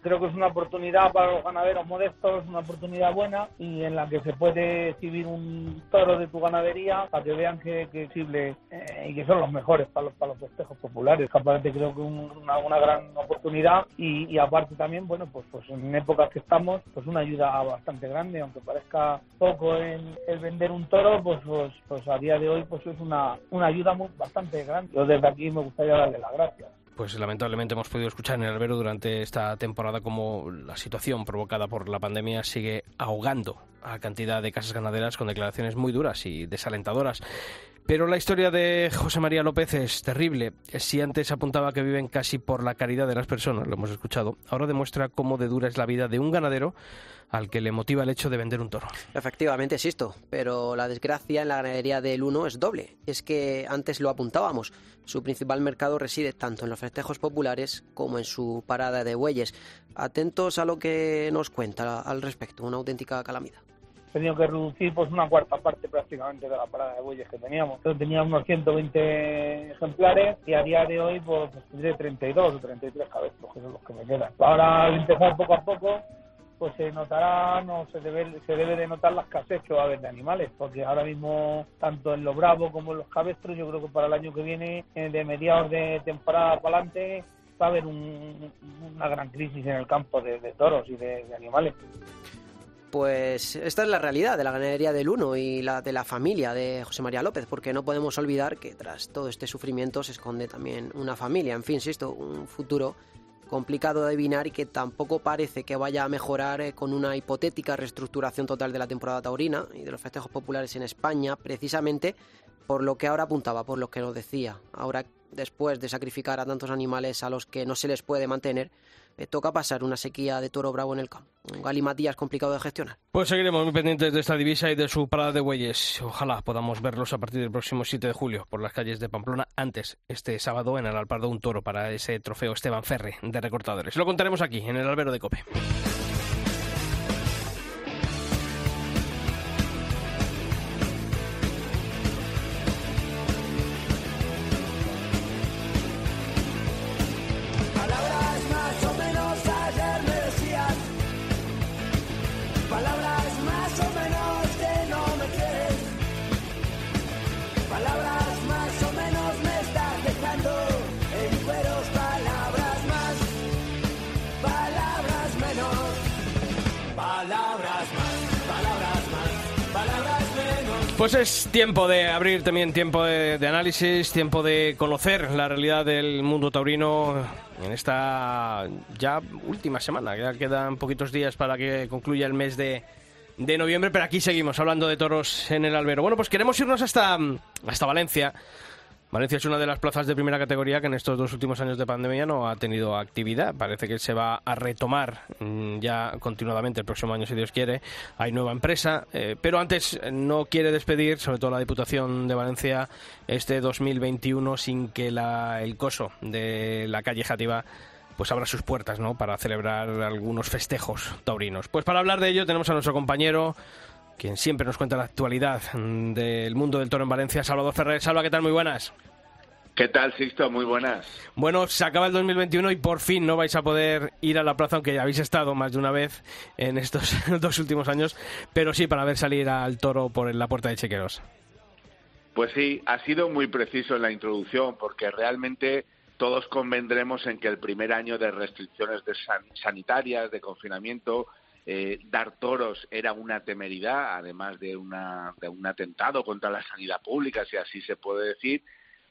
creo que es una oportunidad para los ganaderos modestos, una oportunidad buena y en la que se puede exhibir un toro de tu ganadería para que vean que, que exhibe eh, y que son los mejores para los, para los festejos populares. Aparte creo que una, una gran oportunidad y, aparte también, bueno, pues, pues en épocas que estamos, pues una ayuda bastante grande, aunque parezca poco en el vender un toro, pues, pues, pues a día de hoy pues es una, una ayuda muy, bastante grande. Yo desde aquí me gustaría darle las gracias pues lamentablemente hemos podido escuchar en el albero durante esta temporada cómo la situación provocada por la pandemia sigue ahogando a cantidad de casas ganaderas con declaraciones muy duras y desalentadoras. Pero la historia de José María López es terrible. Si antes apuntaba que viven casi por la caridad de las personas, lo hemos escuchado, ahora demuestra cómo de dura es la vida de un ganadero al que le motiva el hecho de vender un toro. Efectivamente, existo, pero la desgracia en la ganadería del Uno es doble. Es que antes lo apuntábamos, su principal mercado reside tanto en los festejos populares como en su parada de bueyes. Atentos a lo que nos cuenta al respecto, una auténtica calamidad tenido que reducir pues una cuarta parte prácticamente de la parada de bueyes que teníamos. Entonces teníamos unos 120 ejemplares y a día de hoy pues tendré 32 o 33 cabezas, que son los que me quedan. Ahora al empezar poco a poco pues se notará, no se debe, se debe de notar la escasez que va a haber de animales, porque ahora mismo, tanto en los bravos como en los cabestros, yo creo que para el año que viene, eh, de mediados de temporada para adelante, va a haber una gran crisis en el campo de, toros y de, animales. Pues esta es la realidad de la ganadería del Uno y la de la familia de José María López, porque no podemos olvidar que tras todo este sufrimiento se esconde también una familia, en fin, insisto, un futuro complicado de adivinar y que tampoco parece que vaya a mejorar eh, con una hipotética reestructuración total de la temporada taurina y de los festejos populares en España, precisamente por lo que ahora apuntaba, por lo que nos decía. Ahora, después de sacrificar a tantos animales a los que no se les puede mantener, toca pasar una sequía de toro bravo en el campo. Un galimatías complicado de gestionar. Pues seguiremos muy pendientes de esta divisa y de su parada de bueyes. Ojalá podamos verlos a partir del próximo 7 de julio por las calles de Pamplona. Antes, este sábado, en el Alpardo, un toro para ese trofeo Esteban Ferre de recortadores. Lo contaremos aquí, en el albero de Cope. Pues es tiempo de abrir también tiempo de, análisis, tiempo de conocer la realidad del mundo taurino en esta ya última semana. Ya quedan poquitos días para que concluya el mes de, de noviembre, pero aquí seguimos hablando de toros en el albero. Bueno, pues queremos irnos hasta, hasta Valencia Valencia es una de las plazas de primera categoría que en estos dos últimos años de pandemia no ha tenido actividad. Parece que se va a retomar mm, ya continuadamente el próximo año, si Dios quiere. Hay nueva empresa, eh, pero antes no quiere despedir, sobre todo la Diputación de Valencia, este 2021 sin que el coso de la calle Jativa pues abra sus puertas, ¿no? Para celebrar algunos festejos taurinos. Pues para hablar de ello tenemos a nuestro compañero quien siempre nos cuenta la actualidad del mundo del toro en Valencia, Salvador Ferrer. Salva, ¿qué tal? Muy buenas. ¿Qué tal, Sisto? Muy buenas. Bueno, se acaba el 2021 y por fin no vais a poder ir a la plaza, aunque ya habéis estado más de una vez en estos dos últimos años, pero sí para ver salir al toro por la puerta de Chequeros. Pues sí, ha sido muy preciso en la introducción, porque realmente todos convendremos en que el primer año de restricciones sanitarias, de confinamiento, eh, dar toros era una temeridad, además de, una, de un atentado contra la sanidad pública, si así se puede decir,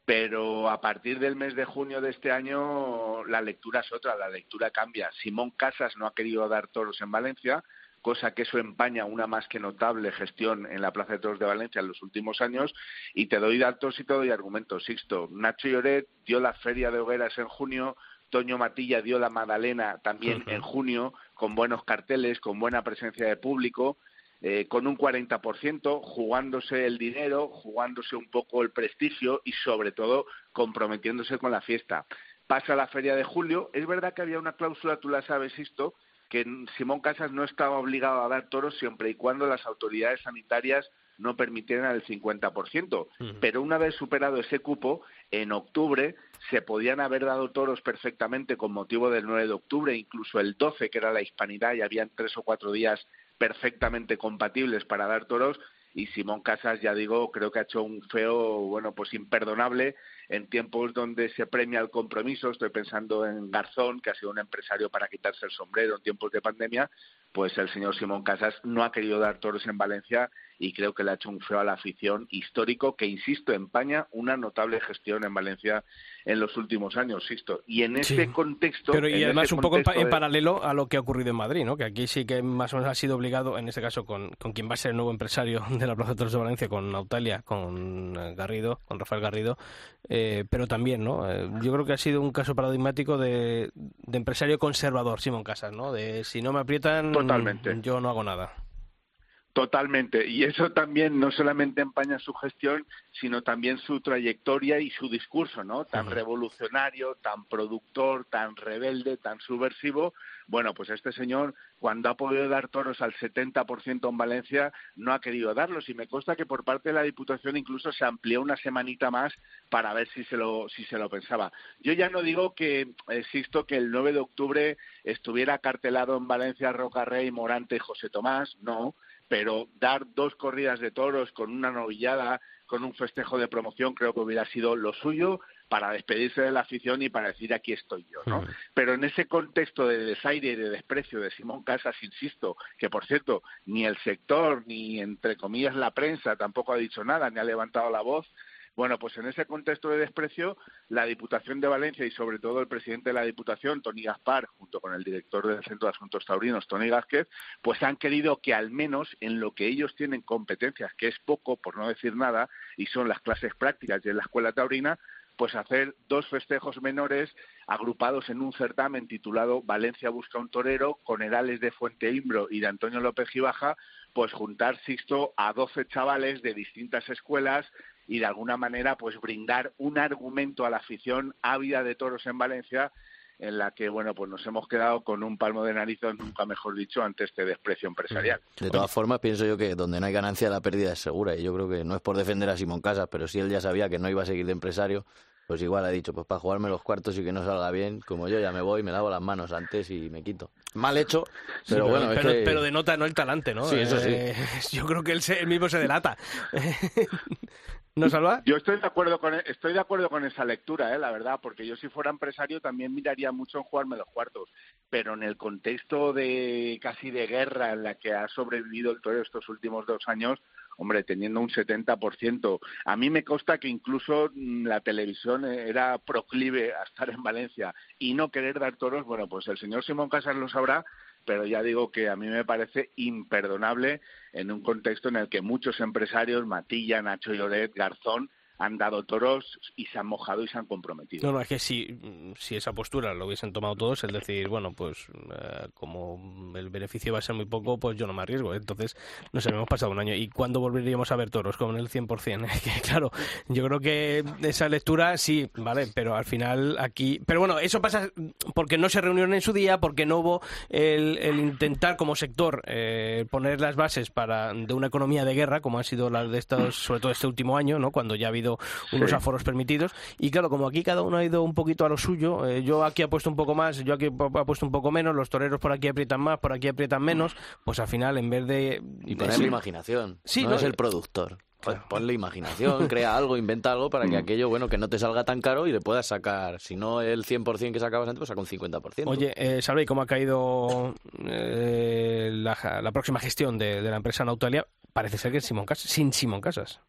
pero a partir del mes de junio de este año la lectura es otra, la lectura cambia. Simón Casas no ha querido dar toros en Valencia, cosa que eso empaña una más que notable gestión en la Plaza de Toros de Valencia en los últimos años. Y te doy datos y te doy argumentos. Sixto, Nacho Lloret dio la Feria de Hogueras en junio, Toño Matilla dio la Magdalena también en junio, con buenos carteles, con buena presencia de público. Eh, con un 40%, jugándose el dinero, jugándose un poco el prestigio y sobre todo comprometiéndose con la fiesta. Pasa la feria de julio, es verdad que había una cláusula, tú la sabes, esto, que Simón Casas no estaba obligado a dar toros siempre y cuando las autoridades sanitarias no permitieran el 50%. Pero una vez superado ese cupo, en octubre se podían haber dado toros perfectamente con motivo del 9 de octubre, incluso el 12, que era la hispanidad, y habían tres o cuatro días perfectamente compatibles para dar toros y Simón Casas, ya digo, creo que ha hecho un feo, bueno, pues imperdonable en tiempos donde se premia el compromiso. Estoy pensando en Garzón, que ha sido un empresario para quitarse el sombrero en tiempos de pandemia, pues el señor Simón Casas no ha querido dar toros en Valencia y creo que le ha hecho un feo a la afición histórico que, insisto, empaña una notable gestión en Valencia en los últimos años, insisto. Y en ese contexto... Pero y además un poco en, paralelo a lo que ha ocurrido en Madrid, ¿no? Que aquí sí que más o menos ha sido obligado, en este caso con, con quien va a ser el nuevo empresario de la Plaza de Toros de Valencia, con Nautalia, con eh, Garrido, con Rafael Garrido, eh, pero también, ¿no? Eh, yo creo que ha sido un caso paradigmático de, de empresario conservador, Simón Casas, ¿no? De si no me aprietan, yo no hago nada. Totalmente. Y eso también no solamente empaña su gestión, sino también su trayectoria y su discurso, ¿no? Tan revolucionario, tan productor, tan rebelde, tan subversivo. Bueno, pues este señor, cuando ha podido dar toros al 70% en Valencia, no ha querido darlos. Y me consta que por parte de la Diputación incluso se amplió una semanita más para ver si se lo, si se lo pensaba. Yo ya no digo que, existo que el 9 de octubre estuviera cartelado en Valencia Roca Rey, Morante y José Tomás, no pero dar dos corridas de toros con una novillada, con un festejo de promoción, creo que hubiera sido lo suyo para despedirse de la afición y para decir aquí estoy yo, ¿no? Pero en ese contexto de desaire y de desprecio de Simón Casas, insisto, que por cierto, ni el sector, ni entre comillas la prensa tampoco ha dicho nada, ni ha levantado la voz, bueno, pues en ese contexto de desprecio, la Diputación de Valencia y sobre todo el presidente de la Diputación, Tony Gaspar, junto con el director del Centro de Asuntos Taurinos, Tony Gázquez, pues han querido que al menos en lo que ellos tienen competencias, que es poco, por no decir nada, y son las clases prácticas y en la escuela taurina, pues hacer dos festejos menores agrupados en un certamen titulado Valencia busca un torero, con Herales de Fuente Imbro y de Antonio López Gibaja, pues juntar, Sixto, a 12 chavales de distintas escuelas y de alguna manera pues brindar un argumento a la afición ávida de toros en Valencia en la que bueno pues nos hemos quedado con un palmo de nariz nunca mejor dicho ante este desprecio empresarial. De todas formas pienso yo que donde no hay ganancia la pérdida es segura y yo creo que no es por defender a Simón Casas, pero si él ya sabía que no iba a seguir de empresario, pues igual ha dicho, pues para jugarme los cuartos y que no salga bien, como yo ya me voy, me lavo las manos antes y me quito. Mal hecho, pero, bueno. Pero, es que... pero denota no el talante, ¿no? Sí, eso sí. Eh, yo creo que él, él mismo se delata. ¿No, Salva? Yo estoy de acuerdo con estoy de acuerdo con esa lectura, ¿eh? la verdad, porque yo si fuera empresario también miraría mucho en jugarme los cuartos, pero en el contexto de casi de guerra en la que ha sobrevivido el toreo estos últimos dos años, hombre, teniendo un 70%. A mí me consta que incluso mm, la televisión era proclive a estar en Valencia y no querer dar toros, bueno, pues el señor Simón Casas lo sabrá pero ya digo que a mí me parece imperdonable en un contexto en el que muchos empresarios, Matilla, Nacho Lloret, Garzón, han dado toros y se han mojado y se han comprometido. No, no, es que si, esa postura lo hubiesen tomado todos, es decir, bueno, pues eh, como el beneficio va a ser muy poco, pues yo no me arriesgo. Entonces, nos hemos pasado un año. ¿Y cuándo volveríamos a ver toros? Con el 100%. que, claro, yo creo que esa lectura sí, vale, pero al final aquí... Pero bueno, eso pasa porque no se reunieron en su día, porque no hubo el, intentar como sector eh, poner las bases para de una economía de guerra, como ha sido la de estos, sobre todo este último año, ¿no? Cuando ya ha habido unos aforos permitidos. Y claro, como aquí cada uno ha ido un poquito a lo suyo, eh, yo aquí he puesto un poco más, yo aquí he puesto un poco menos, los toreros por aquí aprietan más, por aquí aprietan menos, pues al final en vez de... Y imaginación, sí, no, es el productor. Pues ponle imaginación, crea algo, inventa algo para que mm. aquello, bueno, que no te salga tan caro y le puedas sacar, si no el 100% que sacabas antes, pues saca un 50%. Oye, eh, ¿sabéis cómo ha caído eh, la, próxima gestión de, la empresa Nautalia? Parece ser que Simón Casas, sin Simón Casas.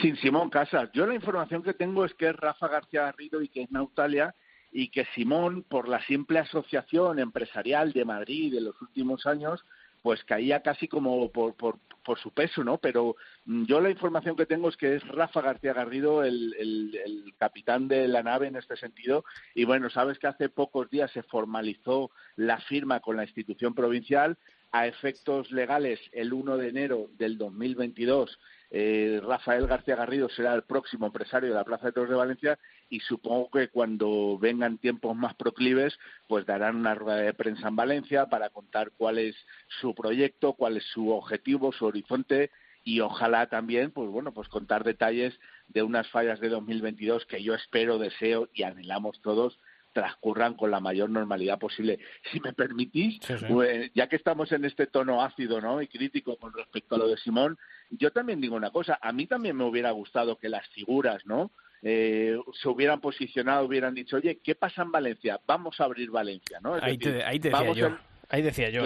Sin Simón Casas. Yo la información que tengo es que es Rafa García Garrido y que es Nautalia y que Simón, por la simple asociación empresarial de Madrid de los últimos años, pues caía casi como por, por, por su peso, ¿no? Pero mm, yo la información que tengo es que es Rafa García Garrido el, el, el, capitán de la nave en este sentido. Y bueno, sabes que hace pocos días se formalizó la firma con la institución provincial. A efectos legales, el 1 de enero del 2022 eh, Rafael García Garrido será el próximo empresario de la Plaza de Toros de Valencia y supongo que cuando vengan tiempos más proclives, pues darán una rueda de prensa en Valencia para contar cuál es su proyecto, cuál es su objetivo, su horizonte y ojalá también, pues bueno, pues contar detalles de unas fallas de 2022 que yo espero, deseo y anhelamos todos transcurran con la mayor normalidad posible. Si me permitís, Pues, ya que estamos en este tono ácido ¿no? y crítico con respecto a lo de Simón, yo también digo una cosa, a mí también me hubiera gustado que las figuras, ¿no? Eh, se hubieran posicionado, hubieran dicho, oye, ¿qué pasa en Valencia? Vamos a abrir Valencia, ¿no? ahí, te, ahí te decía yo. Ahí decía yo,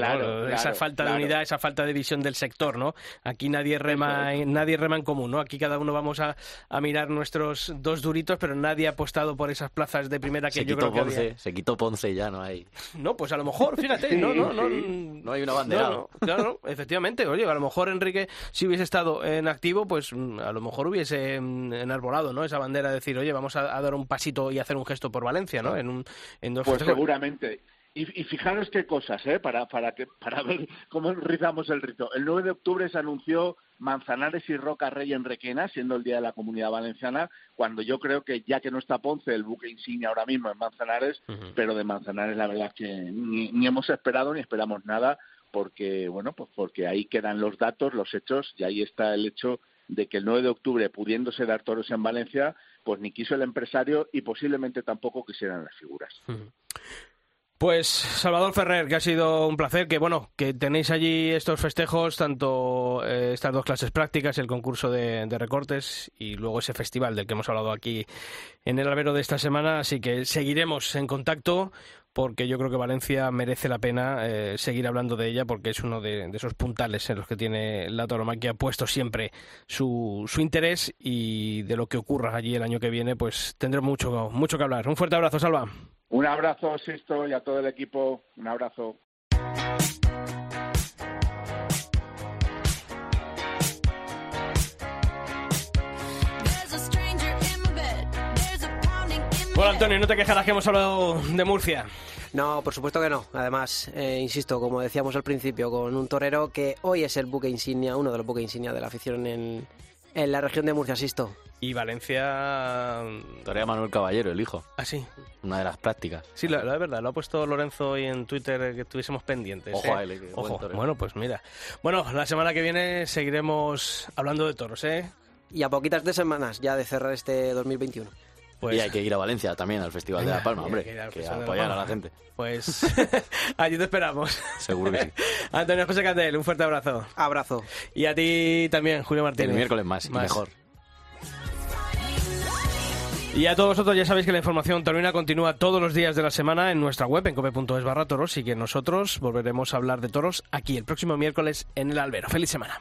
esa falta de unidad, esa falta de visión del sector, ¿no? Aquí nadie rema, nadie rema en común, ¿no? Aquí cada uno vamos a, a, mirar nuestros dos duritos, pero nadie ha apostado por esas plazas de primera que se yo quitó creo Ponce, que Se quitó Ponce ya, no hay. No, pues a lo mejor, fíjate, no, no, no, no hay una bandera. No, claro, efectivamente, oye, a lo mejor Enrique, si hubiese estado en activo, pues mm, a lo mejor hubiese mm, enarbolado, ¿no? Esa bandera de decir, oye, vamos a, a dar un pasito y hacer un gesto por Valencia, ¿no? En, un, en dos Pues seguramente. Y, y, fijaros qué cosas, ¿eh? Para, para, que, para ver cómo rizamos el rito. El 9 de octubre se anunció Manzanares y Roca Rey en Requena, siendo el Día de la Comunidad Valenciana, cuando yo creo que ya que no está Ponce, el buque insignia ahora mismo en Manzanares, uh -huh. pero de Manzanares la verdad es que ni, ni hemos esperado ni esperamos nada, porque, bueno, pues porque ahí quedan los datos, los hechos, y ahí está el hecho de que el 9 de octubre, pudiéndose dar toros en Valencia, pues ni quiso el empresario y posiblemente tampoco quisieran las figuras. Uh -huh. Pues Salvador Ferrer, que ha sido un placer, que bueno, que tenéis allí estos festejos, tanto eh, estas dos clases prácticas, el concurso de, recortes y luego ese festival del que hemos hablado aquí en el albero de esta semana, así que seguiremos en contacto porque yo creo que Valencia merece la pena eh, seguir hablando de ella porque es uno de, de, esos puntales en los que tiene la tauromaquia puesto siempre su, su interés y de lo que ocurra allí el año que viene, pues tendremos mucho, mucho que hablar. Un fuerte abrazo, Salva. Un abrazo, Sisto, y a todo el equipo. Un abrazo. Bueno, Antonio, no te quejarás que hemos hablado de Murcia. No, por supuesto que no. Además, eh, insisto, como decíamos al principio, con un torero que hoy es el buque insignia, uno de los buques insignia de la afición en, en la región de Murcia, Sisto. Y Valencia. Torea Manuel Caballero, el hijo. Ah, sí. Una de las prácticas. Sí, la, la verdad, lo ha puesto Lorenzo hoy en Twitter que estuviésemos pendientes. Ojo ¿eh? a él, que Ojo. Bueno, pues mira. Bueno, la semana que viene seguiremos hablando de toros, ¿eh? Y a poquitas de semanas ya de cerrar este 2021. Pues, y hay que ir a Valencia también, al Festival de La Palma, hombre, que, que apoyar a la gente. Pues allí te esperamos. Seguro que sí. Antonio José Candel, un fuerte abrazo. Abrazo. Y a ti también, Julio Martínez. El miércoles más, más. y mejor. Y a todos vosotros ya sabéis que la información taurina continúa todos los días de la semana en nuestra web en cope.es barra toros y que nosotros volveremos a hablar de toros aquí el próximo miércoles en el albero. ¡Feliz semana!